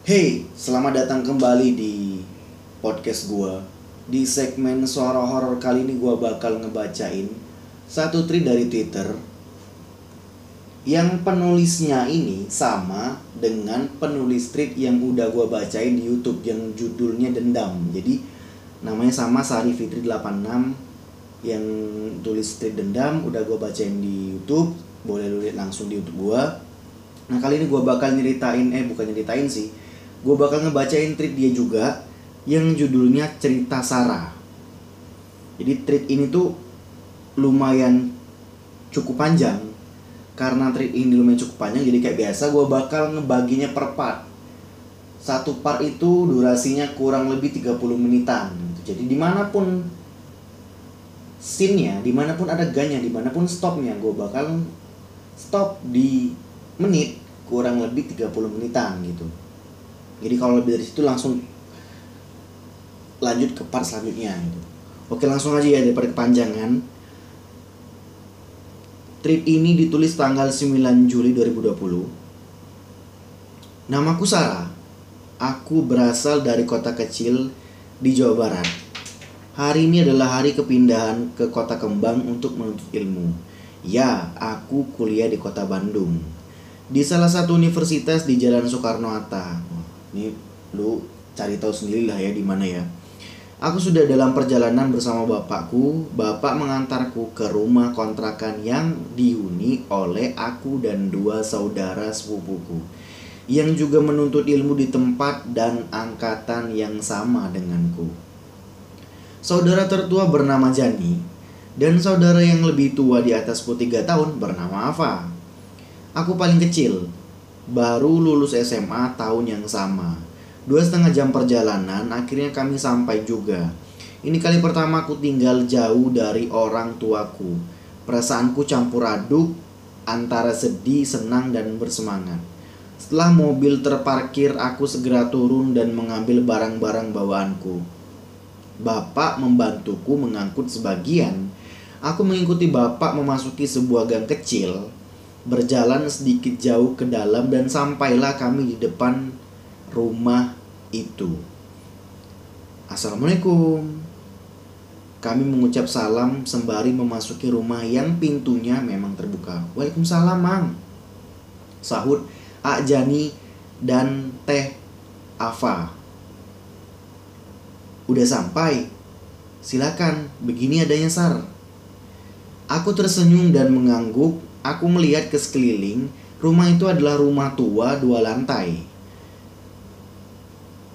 Hey, selamat datang kembali di podcast gua. Di segmen suara horor kali ini gua bakal ngebacain satu tweet dari Twitter yang penulisnya ini sama dengan penulis tweet yang udah gua bacain di YouTube yang judulnya Dendam. Jadi namanya sama Sari Fitri 86 yang tulis tweet Dendam udah gua bacain di YouTube. Boleh lu lihat langsung di YouTube gua. Nah, kali ini gua bakal nyeritain eh bukan nyeritain sih gue bakal ngebacain tweet dia juga yang judulnya cerita Sarah. Jadi tweet ini tuh lumayan cukup panjang karena tweet ini lumayan cukup panjang jadi kayak biasa gue bakal ngebaginya per part. Satu part itu durasinya kurang lebih 30 menitan. Jadi di mana pun scene-nya, di mana pun adegannya, di mana pun stopnya gue bakal stop di menit kurang lebih 30 menitan gitu jadi kalau lebih dari situ langsung lanjut ke part selanjutnya gitu. Oke langsung aja ya daripada kepanjangan. Trip ini ditulis tanggal 9 Juli 2020 namaku Sarah. Aku berasal dari kota kecil di Jawa Barat. Hari ini adalah hari kepindahan ke kota kembang untuk menuntut ilmu. Ya aku kuliah di kota Bandung. Di salah satu universitas di Jalan Soekarno-Hatta ini lu cari tahu sendiri lah ya di mana ya Aku sudah dalam perjalanan bersama bapakku. Bapak mengantarku ke rumah kontrakan yang dihuni oleh aku dan dua saudara sepupuku yang juga menuntut ilmu di tempat dan angkatan yang sama denganku. Saudara tertua bernama Jani dan saudara yang lebih tua di atasku tiga tahun bernama Ava. Aku paling kecil, baru lulus SMA tahun yang sama. Dua setengah jam perjalanan, akhirnya kami sampai juga. Ini kali pertama aku tinggal jauh dari orang tuaku. Perasaanku campur aduk antara sedih, senang, dan bersemangat. Setelah mobil terparkir, aku segera turun dan mengambil barang-barang bawaanku. Bapak membantuku mengangkut sebagian. Aku mengikuti bapak memasuki sebuah gang kecil, berjalan sedikit jauh ke dalam dan sampailah kami di depan rumah itu. Assalamualaikum. Kami mengucap salam sembari memasuki rumah yang pintunya memang terbuka. Waalaikumsalam, Mang. Sahut A Jani dan Teh Ava. Udah sampai. Silakan, begini adanya Sar. Aku tersenyum dan mengangguk. Aku melihat ke sekeliling. Rumah itu adalah rumah tua dua lantai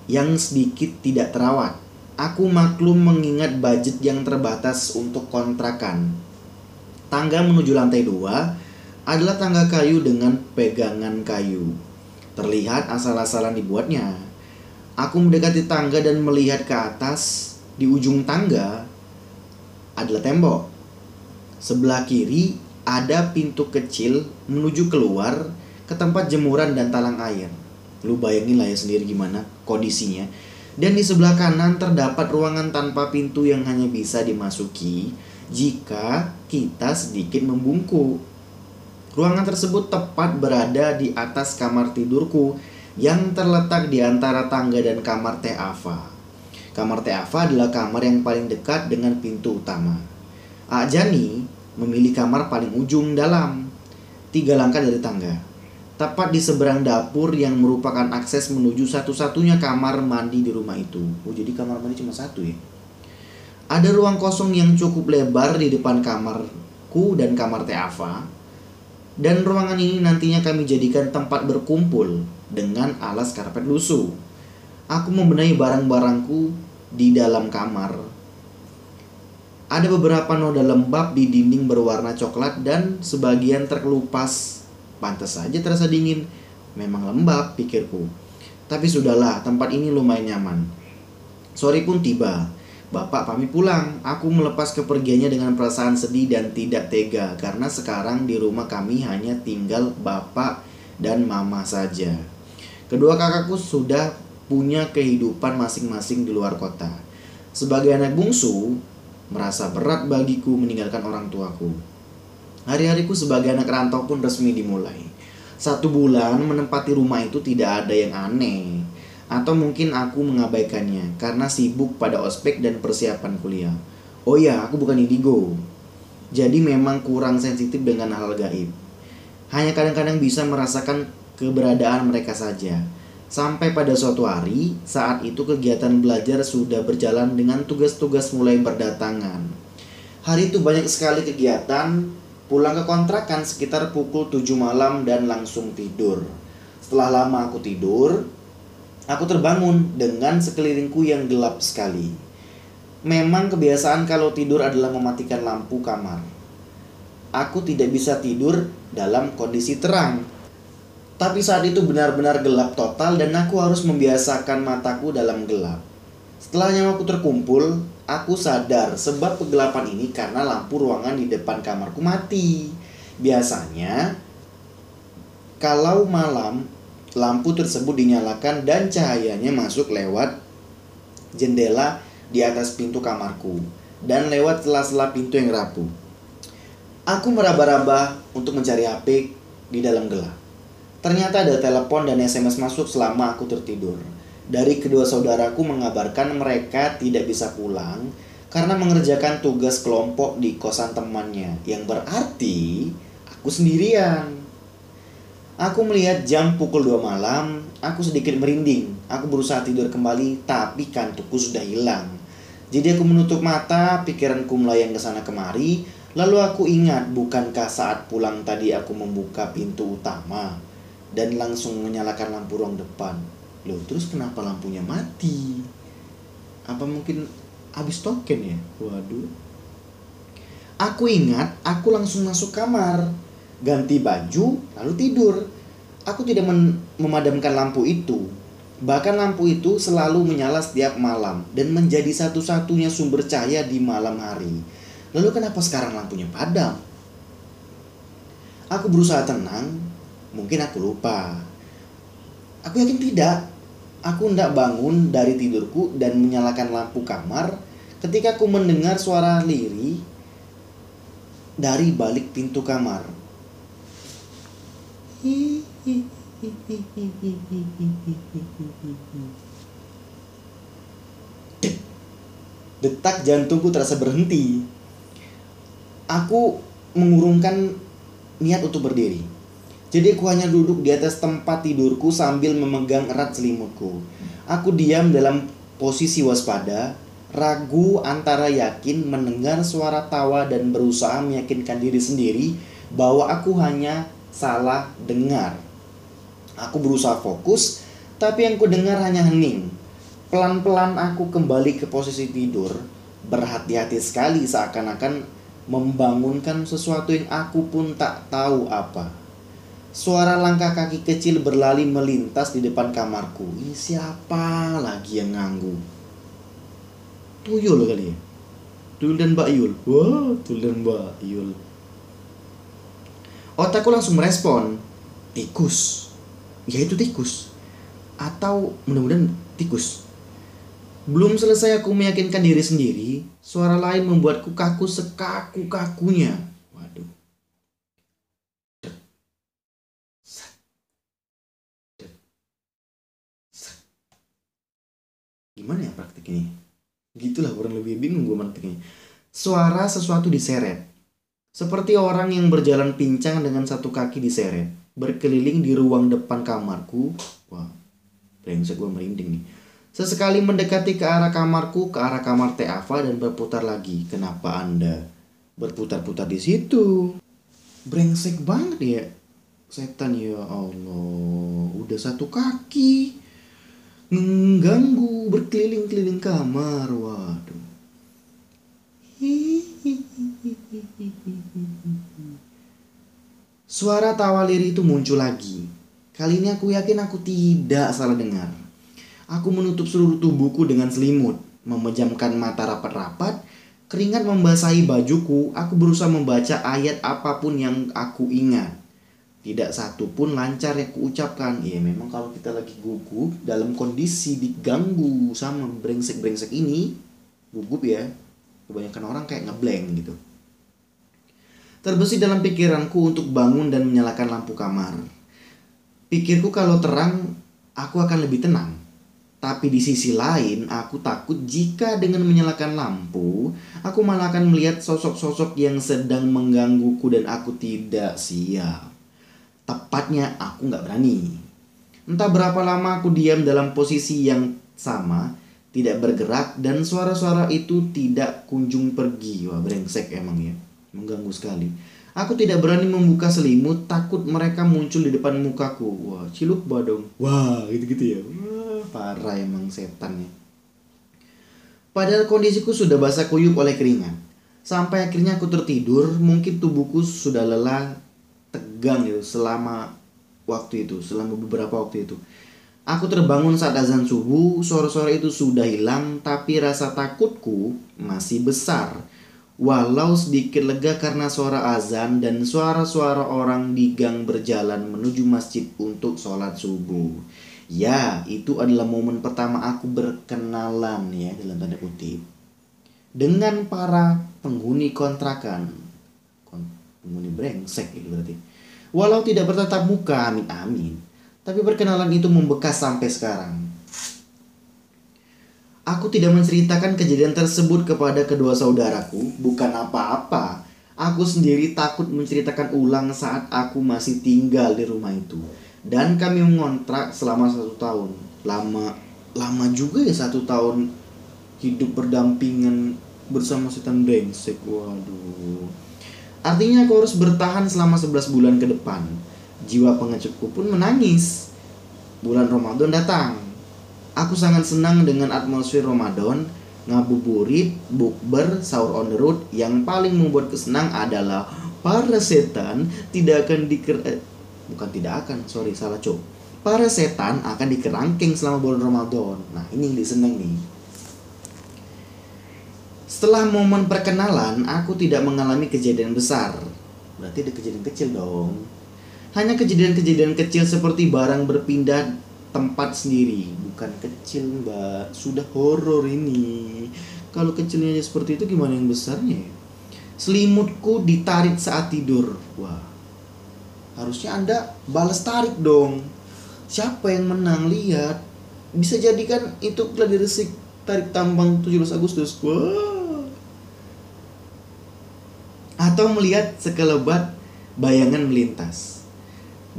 yang sedikit tidak terawat. Aku maklum mengingat budget yang terbatas untuk kontrakan. Tangga menuju lantai dua adalah tangga kayu dengan pegangan kayu. Terlihat asal-asalan dibuatnya. Aku mendekati tangga dan melihat ke atas. Di ujung tangga adalah tembok. Sebelah kiri ada pintu kecil menuju keluar ke tempat jemuran dan talang air. Lu bayangin lah ya sendiri gimana kondisinya. Dan di sebelah kanan terdapat ruangan tanpa pintu yang hanya bisa dimasuki jika kita sedikit membungkuk. Ruangan tersebut tepat berada di atas kamar tidurku yang terletak di antara tangga dan kamar Teh Ava. Kamar Teh Ava adalah kamar yang paling dekat dengan pintu utama. Ajani memilih kamar paling ujung dalam, tiga langkah dari tangga tepat di seberang dapur yang merupakan akses menuju satu-satunya kamar mandi di rumah itu. Oh, jadi kamar mandi cuma satu ya. Ada ruang kosong yang cukup lebar di depan kamarku dan kamar Teh Ava. Dan ruangan ini nantinya kami jadikan tempat berkumpul dengan alas karpet lusuh. Aku membenahi barang-barangku di dalam kamar. Ada beberapa noda lembab di dinding berwarna coklat dan sebagian terkelupas Pantas saja terasa dingin. Memang lembab, pikirku. Tapi sudahlah, tempat ini lumayan nyaman. Sore pun tiba. Bapak pamit pulang. Aku melepas kepergiannya dengan perasaan sedih dan tidak tega karena sekarang di rumah kami hanya tinggal bapak dan mama saja. Kedua kakakku sudah punya kehidupan masing-masing di luar kota. Sebagai anak bungsu, merasa berat bagiku meninggalkan orang tuaku. Hari-hariku sebagai anak rantau pun resmi dimulai. Satu bulan menempati rumah itu tidak ada yang aneh. Atau mungkin aku mengabaikannya karena sibuk pada ospek dan persiapan kuliah. Oh ya, aku bukan indigo. Jadi memang kurang sensitif dengan hal gaib. Hanya kadang-kadang bisa merasakan keberadaan mereka saja. Sampai pada suatu hari, saat itu kegiatan belajar sudah berjalan dengan tugas-tugas mulai berdatangan. Hari itu banyak sekali kegiatan, pulang ke kontrakan sekitar pukul 7 malam dan langsung tidur. Setelah lama aku tidur, Aku terbangun dengan sekelilingku yang gelap sekali. Memang kebiasaan kalau tidur adalah mematikan lampu kamar. Aku tidak bisa tidur dalam kondisi terang. Tapi saat itu benar-benar gelap total dan aku harus membiasakan mataku dalam gelap. Setelah nyawaku terkumpul, aku sadar sebab kegelapan ini karena lampu ruangan di depan kamarku mati. Biasanya, kalau malam lampu tersebut dinyalakan dan cahayanya masuk lewat jendela di atas pintu kamarku dan lewat sela-sela pintu yang rapuh. Aku meraba-raba untuk mencari HP di dalam gelap. Ternyata ada telepon dan SMS masuk selama aku tertidur. Dari kedua saudaraku mengabarkan mereka tidak bisa pulang karena mengerjakan tugas kelompok di kosan temannya, yang berarti aku sendirian. Aku melihat jam pukul 2 malam, aku sedikit merinding. Aku berusaha tidur kembali, tapi kantukku sudah hilang. Jadi aku menutup mata, pikiranku melayang ke sana kemari, lalu aku ingat bukankah saat pulang tadi aku membuka pintu utama dan langsung menyalakan lampu ruang depan. Loh, terus kenapa lampunya mati? Apa mungkin habis token ya? Waduh. Aku ingat, aku langsung masuk kamar ganti baju, lalu tidur. Aku tidak memadamkan lampu itu. Bahkan lampu itu selalu menyala setiap malam dan menjadi satu-satunya sumber cahaya di malam hari. Lalu kenapa sekarang lampunya padam? Aku berusaha tenang, mungkin aku lupa. Aku yakin tidak. Aku hendak bangun dari tidurku dan menyalakan lampu kamar ketika aku mendengar suara liri dari balik pintu kamar. Detak jantungku terasa berhenti. Aku mengurungkan niat untuk berdiri. Jadi aku hanya duduk di atas tempat tidurku sambil memegang erat selimutku. Aku diam dalam posisi waspada, ragu antara yakin mendengar suara tawa dan berusaha meyakinkan diri sendiri bahwa aku hanya salah dengar. Aku berusaha fokus, tapi yang ku dengar hanya hening. Pelan-pelan aku kembali ke posisi tidur, berhati-hati sekali seakan-akan membangunkan sesuatu yang aku pun tak tahu apa. Suara langkah kaki kecil berlari melintas di depan kamarku. Ini siapa lagi yang nganggu? Tuyul kali ya? Tuyul dan Mbak Yul. Wah, Tuyul dan Mbak Yul. Otakku langsung merespon, tikus. Ya itu tikus. Atau mudah-mudahan tikus. Belum selesai aku meyakinkan diri sendiri, suara lain membuatku kaku sekaku-kakunya. Waduh. Gimana ya praktik ini? Gitulah kurang lebih bingung gue praktiknya. Suara sesuatu diseret seperti orang yang berjalan pincang dengan satu kaki diseret, berkeliling di ruang depan kamarku. Wah, brengsek gue merinding nih. Sesekali mendekati ke arah kamarku, ke arah kamar Teh Ava dan berputar lagi. Kenapa Anda berputar-putar di situ? Brengsek banget ya. Setan ya Allah, udah satu kaki. Mengganggu berkeliling-keliling kamar. Waduh. Suara tawa liri itu muncul lagi. Kali ini aku yakin aku tidak salah dengar. Aku menutup seluruh tubuhku dengan selimut, memejamkan mata rapat-rapat, keringat membasahi bajuku, aku berusaha membaca ayat apa pun yang aku ingat. Tidak satu pun lancar yang kuucapkan. Iya memang kalau kita lagi gugup dalam kondisi diganggu sama brengsek-brengsek ini, gugup ya, kebanyakan orang kayak ngeblank gitu. Terbesit dalam pikiranku untuk bangun dan menyalakan lampu kamar. Pikirku kalau terang, aku akan lebih tenang. Tapi di sisi lain, aku takut jika dengan menyalakan lampu, aku malah akan melihat sosok-sosok yang sedang menggangguku dan aku tidak siap. Tepatnya aku nggak berani. Entah berapa lama aku diam dalam posisi yang sama, tidak bergerak dan suara-suara itu tidak kunjung pergi. Wah brengsek emang ya, mengganggu sekali. Aku tidak berani membuka selimut, takut mereka muncul di depan mukaku. Wah, ciluk badong. Wah, gitu-gitu ya. Wah, parah emang setan ya. Padahal kondisiku sudah basah kuyup oleh keringat. Sampai akhirnya aku tertidur, mungkin tubuhku sudah lelah, tegang gitu selama waktu itu, selama beberapa waktu itu. Aku terbangun saat azan subuh, sore-sore itu sudah hilang, tapi rasa takutku masih besar. Walau sedikit lega karena suara azan dan suara-suara orang di gang berjalan menuju masjid untuk sholat subuh. Ya, itu adalah momen pertama aku berkenalan ya dalam tanda kutip dengan para penghuni kontrakan. Penghuni brengsek itu berarti. Walau tidak bertatap muka, amin amin. Tapi perkenalan itu membekas sampai sekarang. Aku tidak menceritakan kejadian tersebut kepada kedua saudaraku, bukan apa-apa. Aku sendiri takut menceritakan ulang saat aku masih tinggal di rumah itu dan kami mengontrak selama satu tahun lama lama juga ya satu tahun hidup berdampingan bersama setan brengsek waduh artinya aku harus bertahan selama 11 bulan ke depan. Jiwa pengecupku pun menangis. Bulan Ramadan datang. Aku sangat senang dengan atmosfer Ramadan. Ngabuburit, bukber, sahur on the road. Yang paling membuat kesenang adalah para setan tidak akan diker eh, bukan tidak akan sorry salah cok para setan akan dikerangkeng selama bulan Ramadan. Nah ini yang diseneng nih setelah momen perkenalan aku tidak mengalami kejadian besar. Berarti ada kejadian kecil dong. Hanya kejadian-kejadian kecil seperti barang berpindah tempat sendiri. Bukan kecil mbak. Sudah horor ini. Kalau kecilnya seperti itu gimana yang besarnya? Selimutku ditarik saat tidur. Wah. Harusnya anda balas tarik dong. Siapa yang menang? Lihat. Bisa jadi kan itu gladi resik. Tarik tambang 17 Agustus. Wah atau melihat sekelebat bayangan melintas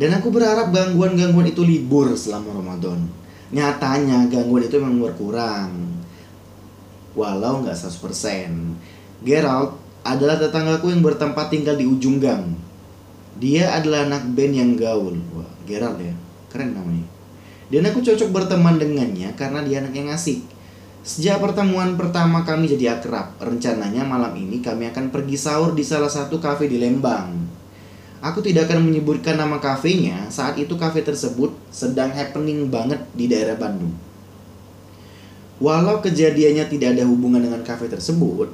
dan aku berharap gangguan-gangguan itu libur selama Ramadan nyatanya gangguan itu memang berkurang walau nggak 100% Gerald adalah tetanggaku yang bertempat tinggal di ujung gang dia adalah anak band yang gaul. Wah, Gerald ya. Keren namanya. Dan aku cocok berteman dengannya karena dia anak yang asik. Sejak pertemuan pertama kami jadi akrab. Rencananya malam ini kami akan pergi sahur di salah satu kafe di Lembang. Aku tidak akan menyebutkan nama kafenya saat itu kafe tersebut sedang happening banget di daerah Bandung. Walau kejadiannya tidak ada hubungan dengan kafe tersebut,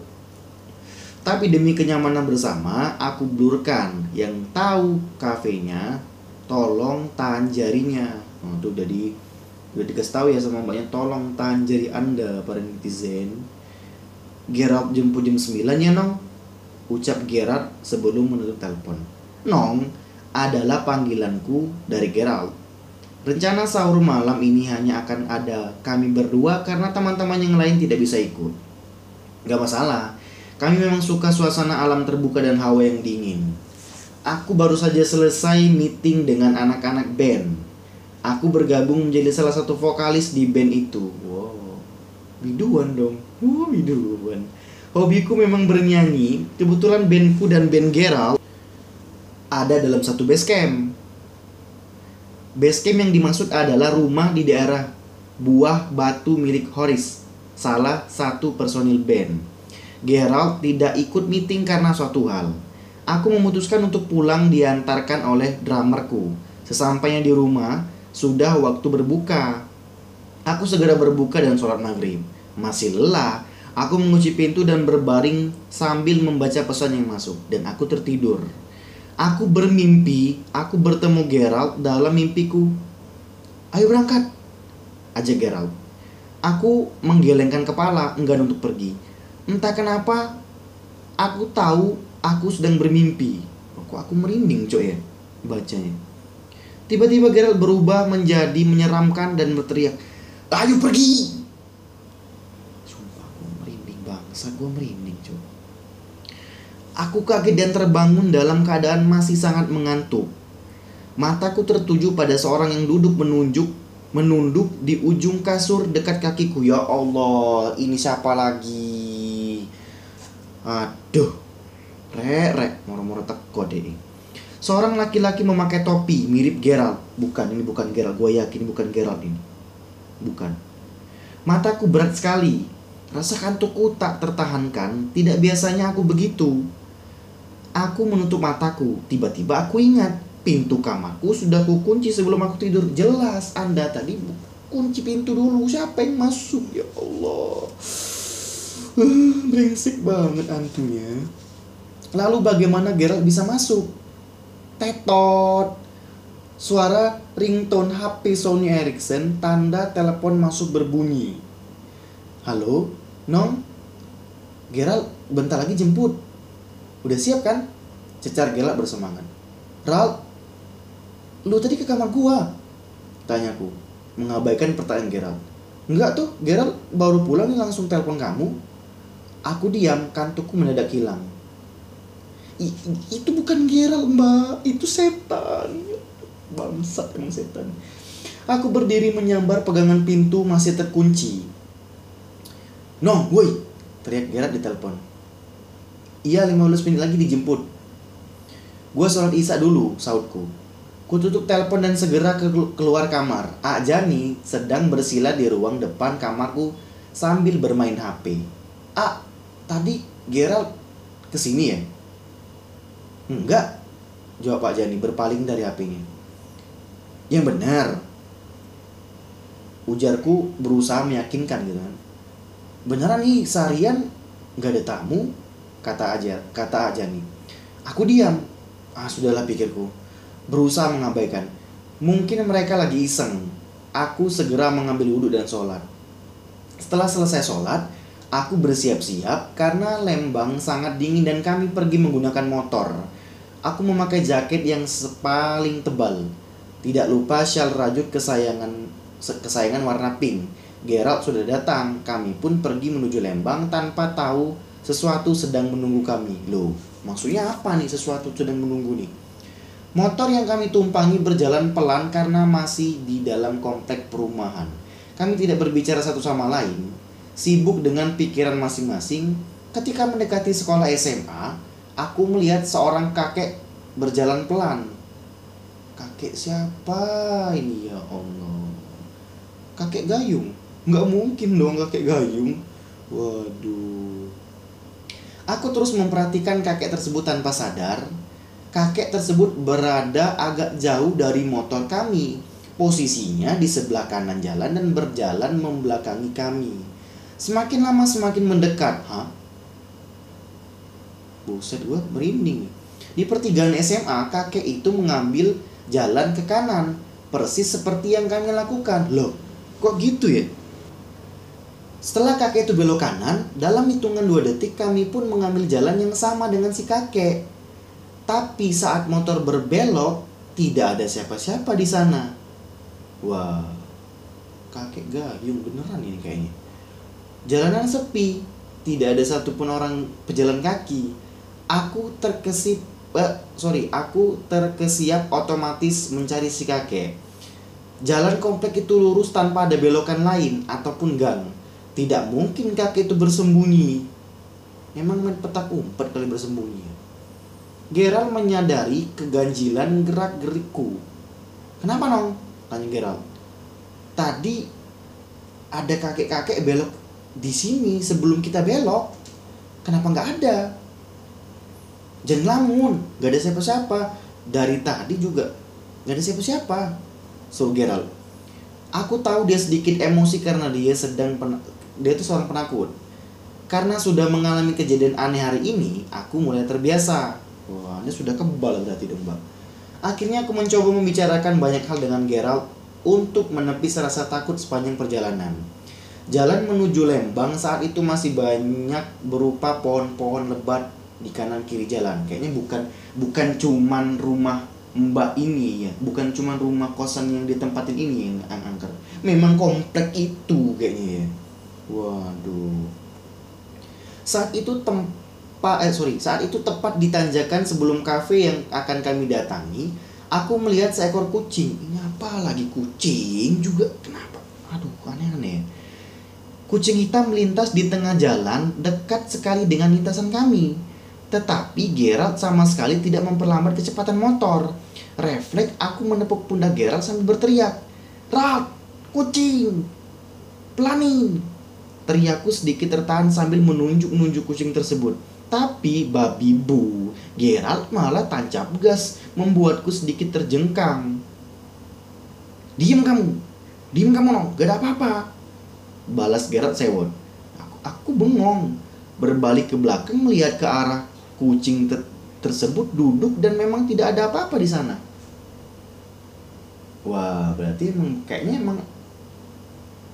tapi demi kenyamanan bersama, aku blurkan yang tahu kafenya, tolong tahan jarinya. Nah, itu udah udah dikasih tahu ya sama mbaknya, tolong tahan jari anda para netizen. Gerard jemput jam 9 ya nong. Ucap Gerard sebelum menutup telepon. Nong adalah panggilanku dari Gerald. Rencana sahur malam ini hanya akan ada kami berdua karena teman-teman yang lain tidak bisa ikut. Gak masalah, kami memang suka suasana alam terbuka dan hawa yang dingin. Aku baru saja selesai meeting dengan anak-anak band. Aku bergabung menjadi salah satu vokalis di band itu. Wow, biduan dong. Wow, biduan. Hobiku memang bernyanyi. Kebetulan bandku dan band Gerald ada dalam satu base camp. Base camp yang dimaksud adalah rumah di daerah Buah Batu milik Horis, salah satu personil band. Gerald tidak ikut meeting karena suatu hal. Aku memutuskan untuk pulang diantarkan oleh drummerku. Sesampainya di rumah, sudah waktu berbuka. Aku segera berbuka dan sholat maghrib. Masih lelah, aku mengunci pintu dan berbaring sambil membaca pesan yang masuk. Dan aku tertidur. Aku bermimpi, aku bertemu Gerald dalam mimpiku. Ayo berangkat, ajak Gerald. Aku menggelengkan kepala, enggan untuk pergi. Entah kenapa aku tahu aku sedang bermimpi. Kok aku merinding coy ya bacanya. Tiba-tiba Geralt berubah menjadi menyeramkan dan berteriak, Ayo pergi. Sumpah gue merinding bangsa, gue merinding cuy. Aku kaget dan terbangun dalam keadaan masih sangat mengantuk. Mataku tertuju pada seorang yang duduk menunjuk menunduk di ujung kasur dekat kakiku. Ya Allah, ini siapa lagi? Aduh. Rek, rek, moro-moro teko deh. Seorang laki-laki memakai topi mirip Gerald. Bukan, ini bukan Gerald. Gue yakin bukan Gerald ini. Bukan. Mataku berat sekali. Rasa kantukku tak tertahankan. Tidak biasanya aku begitu. Aku menutup mataku. Tiba-tiba aku ingat pintu kamarku sudah kukunci sebelum aku tidur. Jelas Anda tadi kunci pintu dulu. Siapa yang masuk? Ya Allah. Brengsek banget antunya. Lalu bagaimana Gerald bisa masuk? Tetot. Suara ringtone HP Sony Ericsson tanda telepon masuk berbunyi. Halo, Nong? Gerald bentar lagi jemput. Udah siap kan? Cecar Gerald bersemangat. Ral, lu tadi ke kamar gua? Tanyaku, mengabaikan pertanyaan Gerald. Enggak tuh, Gerald baru pulang langsung telepon kamu. Aku diam, kantukku mendadak hilang. Itu bukan Gerald mbak, itu setan. Bangsat emang setan. Aku berdiri menyambar pegangan pintu masih terkunci. No, woi, teriak Gerald di telepon. Iya 15 menit lagi dijemput. Gue sholat isya dulu, sautku. Ku tutup telepon dan segera ke keluar kamar. A Jani sedang bersila di ruang depan kamarku sambil bermain HP. A, tadi Gerald ke sini ya? Enggak, jawab Pak Jani berpaling dari HP-nya. Yang benar. Ujarku berusaha meyakinkan gitu kan. Beneran nih seharian nggak ada tamu, kata aja, kata aja nih. Aku diam. Ah sudahlah pikirku. Berusaha mengabaikan. Mungkin mereka lagi iseng. Aku segera mengambil wudhu dan sholat. Setelah selesai sholat, aku bersiap-siap karena Lembang sangat dingin dan kami pergi menggunakan motor. Aku memakai jaket yang paling tebal. Tidak lupa shawl rajut kesayangan kesayangan warna pink. Gerald sudah datang. Kami pun pergi menuju Lembang tanpa tahu sesuatu sedang menunggu kami. Loh, maksudnya apa nih sesuatu sedang menunggu nih? Motor yang kami tumpangi berjalan pelan karena masih di dalam komplek perumahan. Kami tidak berbicara satu sama lain, sibuk dengan pikiran masing-masing. Ketika mendekati sekolah SMA, aku melihat seorang kakek berjalan pelan. Kakek siapa ini ya Allah? Kakek Gayung? Nggak mungkin dong kakek Gayung. Waduh. Aku terus memperhatikan kakek tersebut tanpa sadar. Kakek tersebut berada agak jauh dari motor kami. Posisinya di sebelah kanan jalan dan berjalan membelakangi kami. Semakin lama semakin mendekat. Hah? Buset gue merinding Di pertigaan SMA kakek itu mengambil jalan ke kanan Persis seperti yang kami lakukan Loh kok gitu ya? Setelah kakek itu belok kanan, dalam hitungan dua detik kami pun mengambil jalan yang sama dengan si kakek. Tapi saat motor berbelok, tidak ada siapa-siapa di sana. Wah, kakek gayung beneran ini kayaknya. Jalanan sepi, tidak ada satupun orang pejalan kaki. Aku terkesip, eh, sorry, aku terkesiap otomatis mencari si kakek. Jalan komplek itu lurus tanpa ada belokan lain ataupun gang. Tidak mungkin kakek itu bersembunyi. Memang main petak umpet kali bersembunyi. Gerald menyadari keganjilan gerak-gerikku. Kenapa nong? Tanya Gerald. Tadi ada kakek-kakek belok di sini sebelum kita belok. Kenapa nggak ada? Jangan lamun, nggak ada siapa-siapa. Dari tadi juga nggak ada siapa-siapa. So Gerald. Aku tahu dia sedikit emosi karena dia sedang pen dia itu seorang penakut. Karena sudah mengalami kejadian aneh hari ini, aku mulai terbiasa. Wah, ini sudah kebal berarti dong, Mbak. Akhirnya aku mencoba membicarakan banyak hal dengan Gerald untuk menepis rasa takut sepanjang perjalanan. Jalan menuju Lembang saat itu masih banyak berupa pohon-pohon lebat di kanan kiri jalan. Kayaknya bukan bukan cuman rumah mbak ini ya. Bukan cuma rumah kosan yang ditempatin ini yang ang angker memang komplek itu kayaknya ya. Waduh. Saat itu tempat eh sorry. Saat itu tepat di tanjakan sebelum kafe yang akan kami datangi. Aku melihat seekor kucing. Ini apa lagi? Kucing juga? Kenapa? Aduh aneh-aneh kucing hitam melintas di tengah jalan dekat sekali dengan lintasan kami tetapi Gerald sama sekali tidak memperlambat kecepatan motor. Refleks aku menepuk pundak Gerald sambil berteriak. Rat, kucing, pelanin. Teriakku sedikit tertahan sambil menunjuk-nunjuk kucing tersebut. Tapi babi bu, Gerald malah tancap gas, membuatku sedikit terjengkang. Diam kamu, diam kamu no, gak ada apa-apa. Balas Gerald sewot. Aku, aku bengong, berbalik ke belakang melihat ke arah kucing ter tersebut duduk dan memang tidak ada apa-apa di sana. Wah, berarti emang kayaknya emang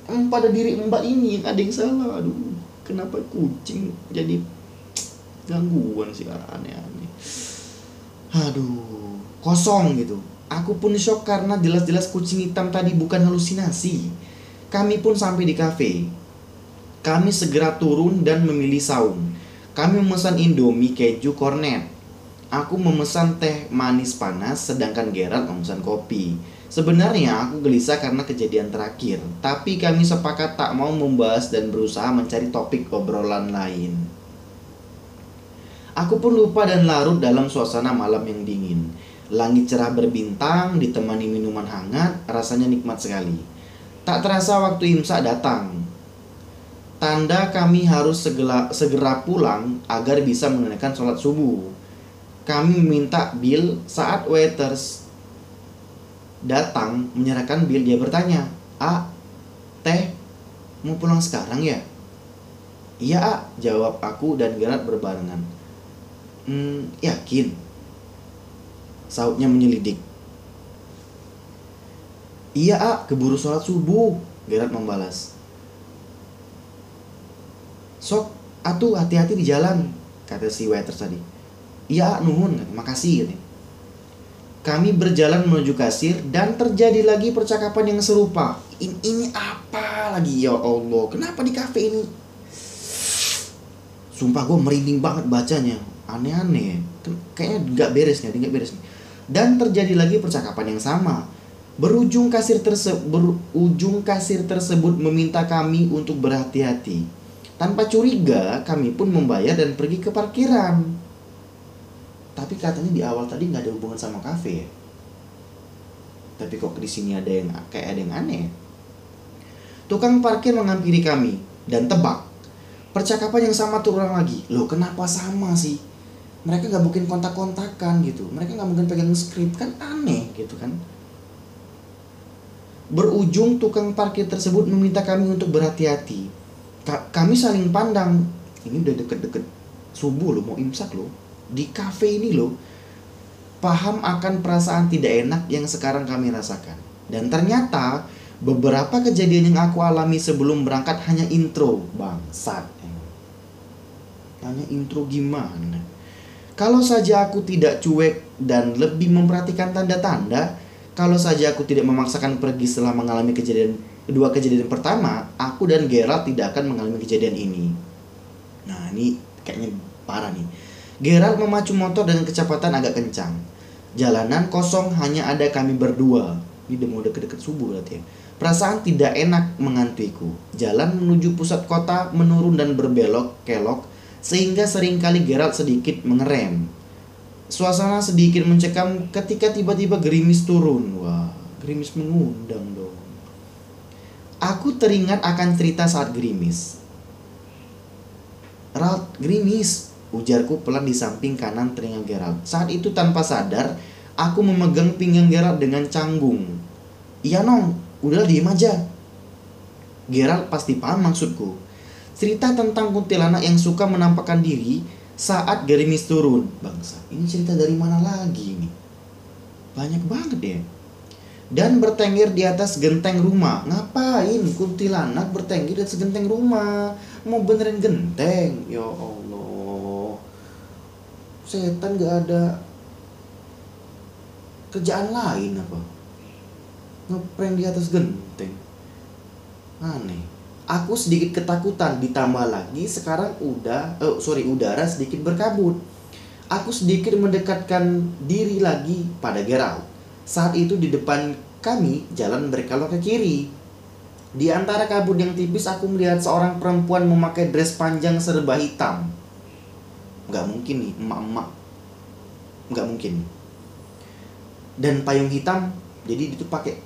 emang pada diri mbak ini yang ada yang salah. Aduh, kenapa kucing jadi gangguan sih aneh-aneh. Aduh, kosong gitu. Aku pun shock karena jelas-jelas kucing hitam tadi bukan halusinasi. Kami pun sampai di kafe. Kami segera turun dan memilih saung. Kami memesan Indomie keju kornet. Aku memesan teh manis panas sedangkan Gerard memesan kopi. Sebenarnya aku gelisah karena kejadian terakhir, tapi kami sepakat tak mau membahas dan berusaha mencari topik obrolan lain. Aku pun lupa dan larut dalam suasana malam yang dingin. Langit cerah berbintang, ditemani minuman hangat, rasanya nikmat sekali. Tak terasa waktu imsak datang. Tanda kami harus segera, segera pulang agar bisa menunaikan sholat subuh. Kami meminta bill saat waiters datang menyerahkan bill. Dia bertanya, A, teh, mau pulang sekarang ya? Iya, A, jawab aku dan Gerard berbarengan. Hmm, yakin? Sautnya menyelidik. Iya, A, keburu sholat subuh, Gerard membalas. Sok, atuh hati-hati di jalan, kata si waiter tadi. Iya, nuhun, makasih gitu. Kami berjalan menuju kasir dan terjadi lagi percakapan yang serupa. Ini, ini apa lagi ya Allah? Kenapa di kafe ini? Sumpah gue merinding banget bacanya. Aneh-aneh. Kayaknya nggak beres nih, nggak beres nih. Dan terjadi lagi percakapan yang sama. Berujung kasir tersebut berujung kasir tersebut meminta kami untuk berhati-hati tanpa curiga, kami pun membayar dan pergi ke parkiran. Tapi katanya di awal tadi nggak ada hubungan sama kafe ya. Tapi kok di sini ada yang kayak ada yang aneh. Tukang parkir menghampiri kami dan tebak. Percakapan yang sama terulang lagi. Loh kenapa sama sih? Mereka nggak mungkin kontak-kontakan gitu. Mereka nggak mungkin pegang skrip kan aneh gitu kan. Berujung tukang parkir tersebut meminta kami untuk berhati-hati. Kami saling pandang. Ini udah deket-deket. Subuh lo mau imsak lo di cafe ini lo paham akan perasaan tidak enak yang sekarang kami rasakan. Dan ternyata beberapa kejadian yang aku alami sebelum berangkat hanya intro bangsat. Hanya intro gimana? Kalau saja aku tidak cuek dan lebih memperhatikan tanda-tanda kalau saja aku tidak memaksakan pergi setelah mengalami kejadian kedua kejadian pertama, aku dan Gerald tidak akan mengalami kejadian ini. Nah, ini kayaknya parah nih. Gerald memacu motor dengan kecepatan agak kencang. Jalanan kosong hanya ada kami berdua. Ini udah mau deket-deket subuh berarti ya. Perasaan tidak enak mengantuiku. Jalan menuju pusat kota menurun dan berbelok kelok sehingga sering kali Gerald sedikit mengerem. Suasana sedikit mencekam ketika tiba-tiba gerimis turun. Wah, gerimis mengundang dong. Aku teringat akan cerita saat gerimis. Ralt, gerimis, ujarku pelan di samping kanan telinga Gerald. Saat itu tanpa sadar, aku memegang pinggang Gerald dengan canggung. Iya nong, udah diem aja. Gerald pasti paham maksudku. Cerita tentang kuntilanak yang suka menampakkan diri saat gerimis turun. Bangsa, ini cerita dari mana lagi nih? Banyak banget ya dan bertengger di atas genteng rumah. Ngapain kuntilanak bertengger di atas genteng rumah? Mau benerin genteng? Ya Allah. Setan gak ada kerjaan lain apa ngeprank di atas genteng aneh aku sedikit ketakutan ditambah lagi sekarang udah oh sorry udara sedikit berkabut. Aku sedikit mendekatkan diri lagi pada Geralt saat itu di depan kami jalan berkelok ke kiri. Di antara kabut yang tipis aku melihat seorang perempuan memakai dress panjang serba hitam. Nggak mungkin nih emak-emak. Nggak mungkin. Dan payung hitam jadi itu pakai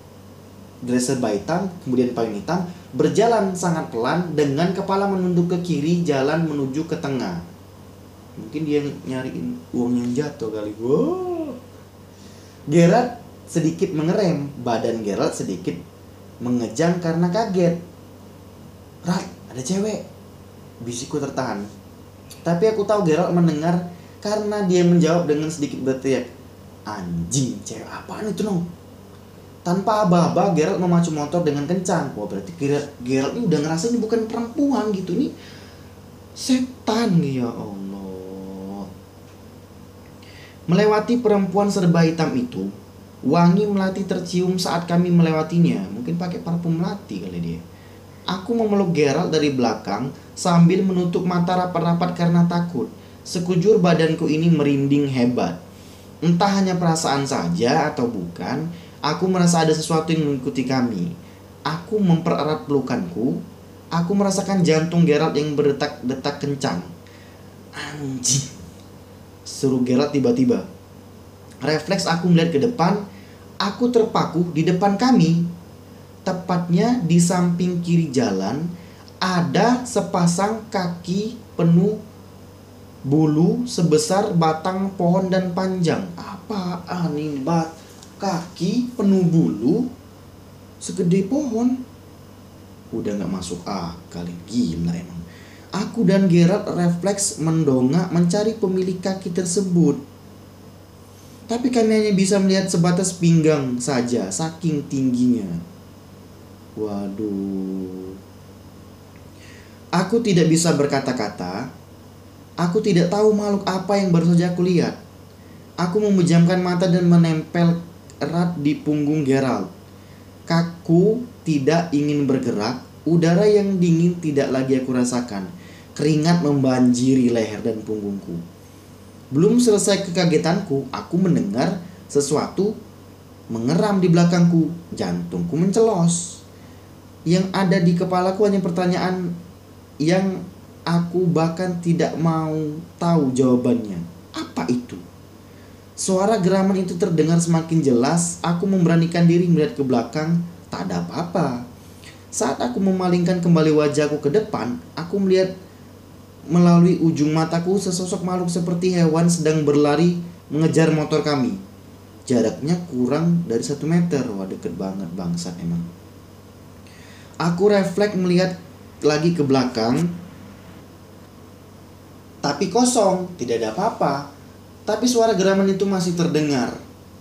dress serba hitam kemudian payung hitam berjalan sangat pelan dengan kepala menunduk ke kiri jalan menuju ke tengah. Mungkin dia nyariin uang yang jatuh kali. Wow. Gerard sedikit mengerem. Badan Gerald sedikit mengejang karena kaget. Rat ada cewek. Bisikku tertahan. Tapi aku tahu Gerald mendengar karena dia menjawab dengan sedikit berteriak. Anjing, cewek apaan itu no? Tanpa aba-aba, Gerald memacu motor dengan kencang. Wah berarti Gerald ini udah ngerasa ini bukan perempuan gitu nih. Setan ya Allah. Melewati perempuan serba hitam itu, wangi melati tercium saat kami melewatinya. Mungkin pakai parfum melati kali dia. Aku memeluk Gerald dari belakang sambil menutup mata rapat-rapat karena takut. Sekujur badanku ini merinding hebat. Entah hanya perasaan saja atau bukan, aku merasa ada sesuatu yang mengikuti kami. Aku mempererat pelukanku. Aku merasakan jantung Gerald yang berdetak-detak kencang. Anjing. Seru Gerald tiba-tiba. Refleks aku melihat ke depan. Aku terpaku di depan kami tepatnya di samping kiri jalan ada sepasang kaki penuh bulu sebesar batang pohon dan panjang. Apaan ini bat kaki penuh bulu segede pohon? Udah nggak masuk akal, gila emang. Aku dan Gerard refleks mendongak mencari pemilik kaki tersebut. Tapi kami hanya bisa melihat sebatas pinggang saja, saking tingginya. Waduh. Aku tidak bisa berkata-kata. Aku tidak tahu makhluk apa yang baru saja aku lihat. Aku memejamkan mata dan menempel erat di punggung Gerald. Kaku tidak ingin bergerak. Udara yang dingin tidak lagi aku rasakan. Keringat membanjiri leher dan punggungku. Belum selesai kekagetanku, aku mendengar sesuatu mengeram di belakangku. Jantungku mencelos yang ada di kepalaku hanya pertanyaan yang aku bahkan tidak mau tahu jawabannya. Apa itu? Suara geraman itu terdengar semakin jelas. Aku memberanikan diri melihat ke belakang. Tak ada apa-apa. Saat aku memalingkan kembali wajahku ke depan, aku melihat melalui ujung mataku sesosok makhluk seperti hewan sedang berlari mengejar motor kami. Jaraknya kurang dari satu meter. Wah deket banget bangsat emang. Aku refleks melihat lagi ke belakang. Tapi kosong, tidak ada apa-apa. Tapi suara geraman itu masih terdengar.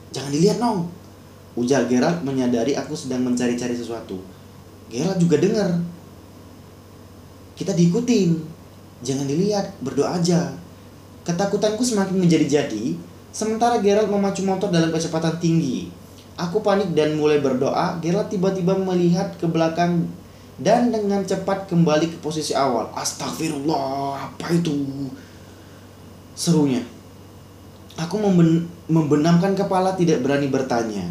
Jangan dilihat, Nong. Ujar Gerald menyadari aku sedang mencari-cari sesuatu. Gerald juga dengar. Kita diikutin. Jangan dilihat, berdoa aja. Ketakutanku semakin menjadi-jadi, sementara Gerald memacu motor dalam kecepatan tinggi. Aku panik dan mulai berdoa. Gerald tiba-tiba melihat ke belakang dan dengan cepat kembali ke posisi awal. Astagfirullah, apa itu? Serunya. Aku memben membenamkan kepala tidak berani bertanya.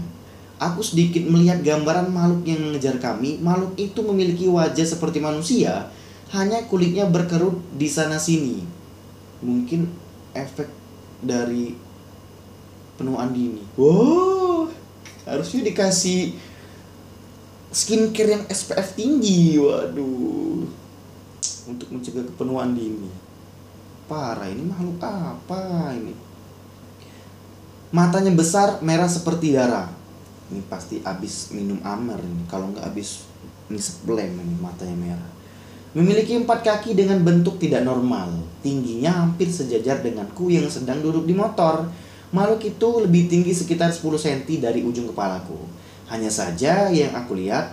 Aku sedikit melihat gambaran makhluk yang mengejar kami. Makhluk itu memiliki wajah seperti manusia, hanya kulitnya berkerut di sana sini. Mungkin efek dari penuaan dini. Wow, harusnya dikasih skincare yang SPF tinggi waduh untuk mencegah kepenuhan dini parah ini makhluk apa ini matanya besar merah seperti darah ini pasti abis minum amer ini kalau nggak abis blem ini matanya merah memiliki empat kaki dengan bentuk tidak normal tingginya hampir sejajar denganku yang sedang duduk di motor makhluk itu lebih tinggi sekitar 10 cm dari ujung kepalaku hanya saja yang aku lihat,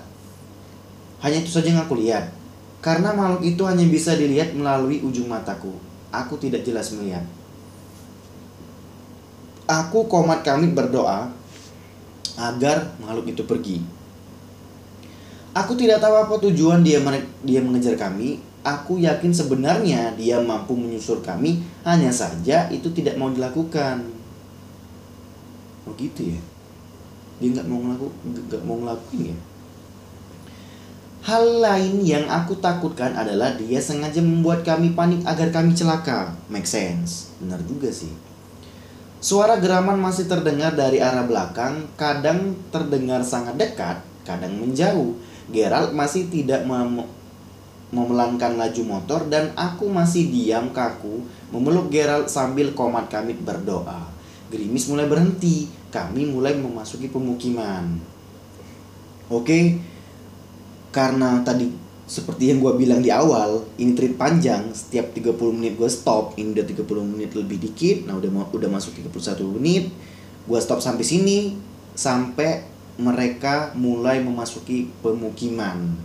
hanya itu saja yang aku lihat. Karena makhluk itu hanya bisa dilihat melalui ujung mataku. Aku tidak jelas melihat. Aku komat kami berdoa, agar makhluk itu pergi. Aku tidak tahu apa tujuan dia dia mengejar kami. Aku yakin sebenarnya dia mampu menyusul kami, hanya saja itu tidak mau dilakukan. Oh gitu ya? Dia nggak mau ngelaku, nggak mau ngelakuin ya? Hal lain yang aku takutkan adalah dia sengaja membuat kami panik agar kami celaka. Make sense. Benar juga sih. Suara geraman masih terdengar dari arah belakang, kadang terdengar sangat dekat, kadang menjauh. Gerald masih tidak mem memelankan laju motor dan aku masih diam kaku memeluk Gerald sambil komat kami berdoa. Gerimis mulai berhenti, kami mulai memasuki pemukiman. Oke, karena tadi seperti yang gue bilang di awal ini trip panjang. Setiap 30 menit gue stop ini udah 30 menit lebih dikit. Nah udah udah masuk 31 menit gue stop sampai sini sampai mereka mulai memasuki pemukiman.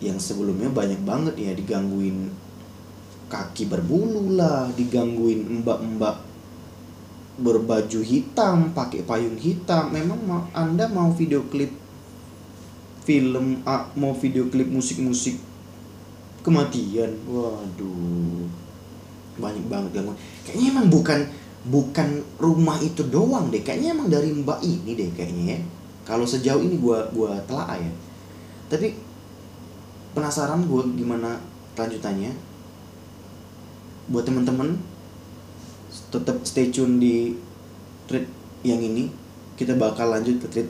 Yang sebelumnya banyak banget ya digangguin kaki berbulu lah digangguin mbak-mbak berbaju hitam pakai payung hitam. Memang anda mau video klip film ah, mau video klip musik-musik kematian. Waduh. Banyak banget gangguan kayaknya emang bukan bukan rumah itu doang deh. Kayaknya emang dari mbak ini deh kayaknya ya. Kalau sejauh ini gua gua telah ya. Tapi penasaran gua gimana lanjutannya buat temen-temen tetap stay tune di treat yang ini. Kita bakal lanjut ke treat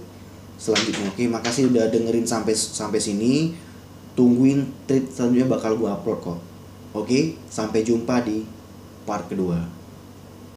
selanjutnya. Oke makasih udah dengerin sampai sampai sini. Tungguin treat selanjutnya bakal gue upload kok. Oke sampai jumpa di part kedua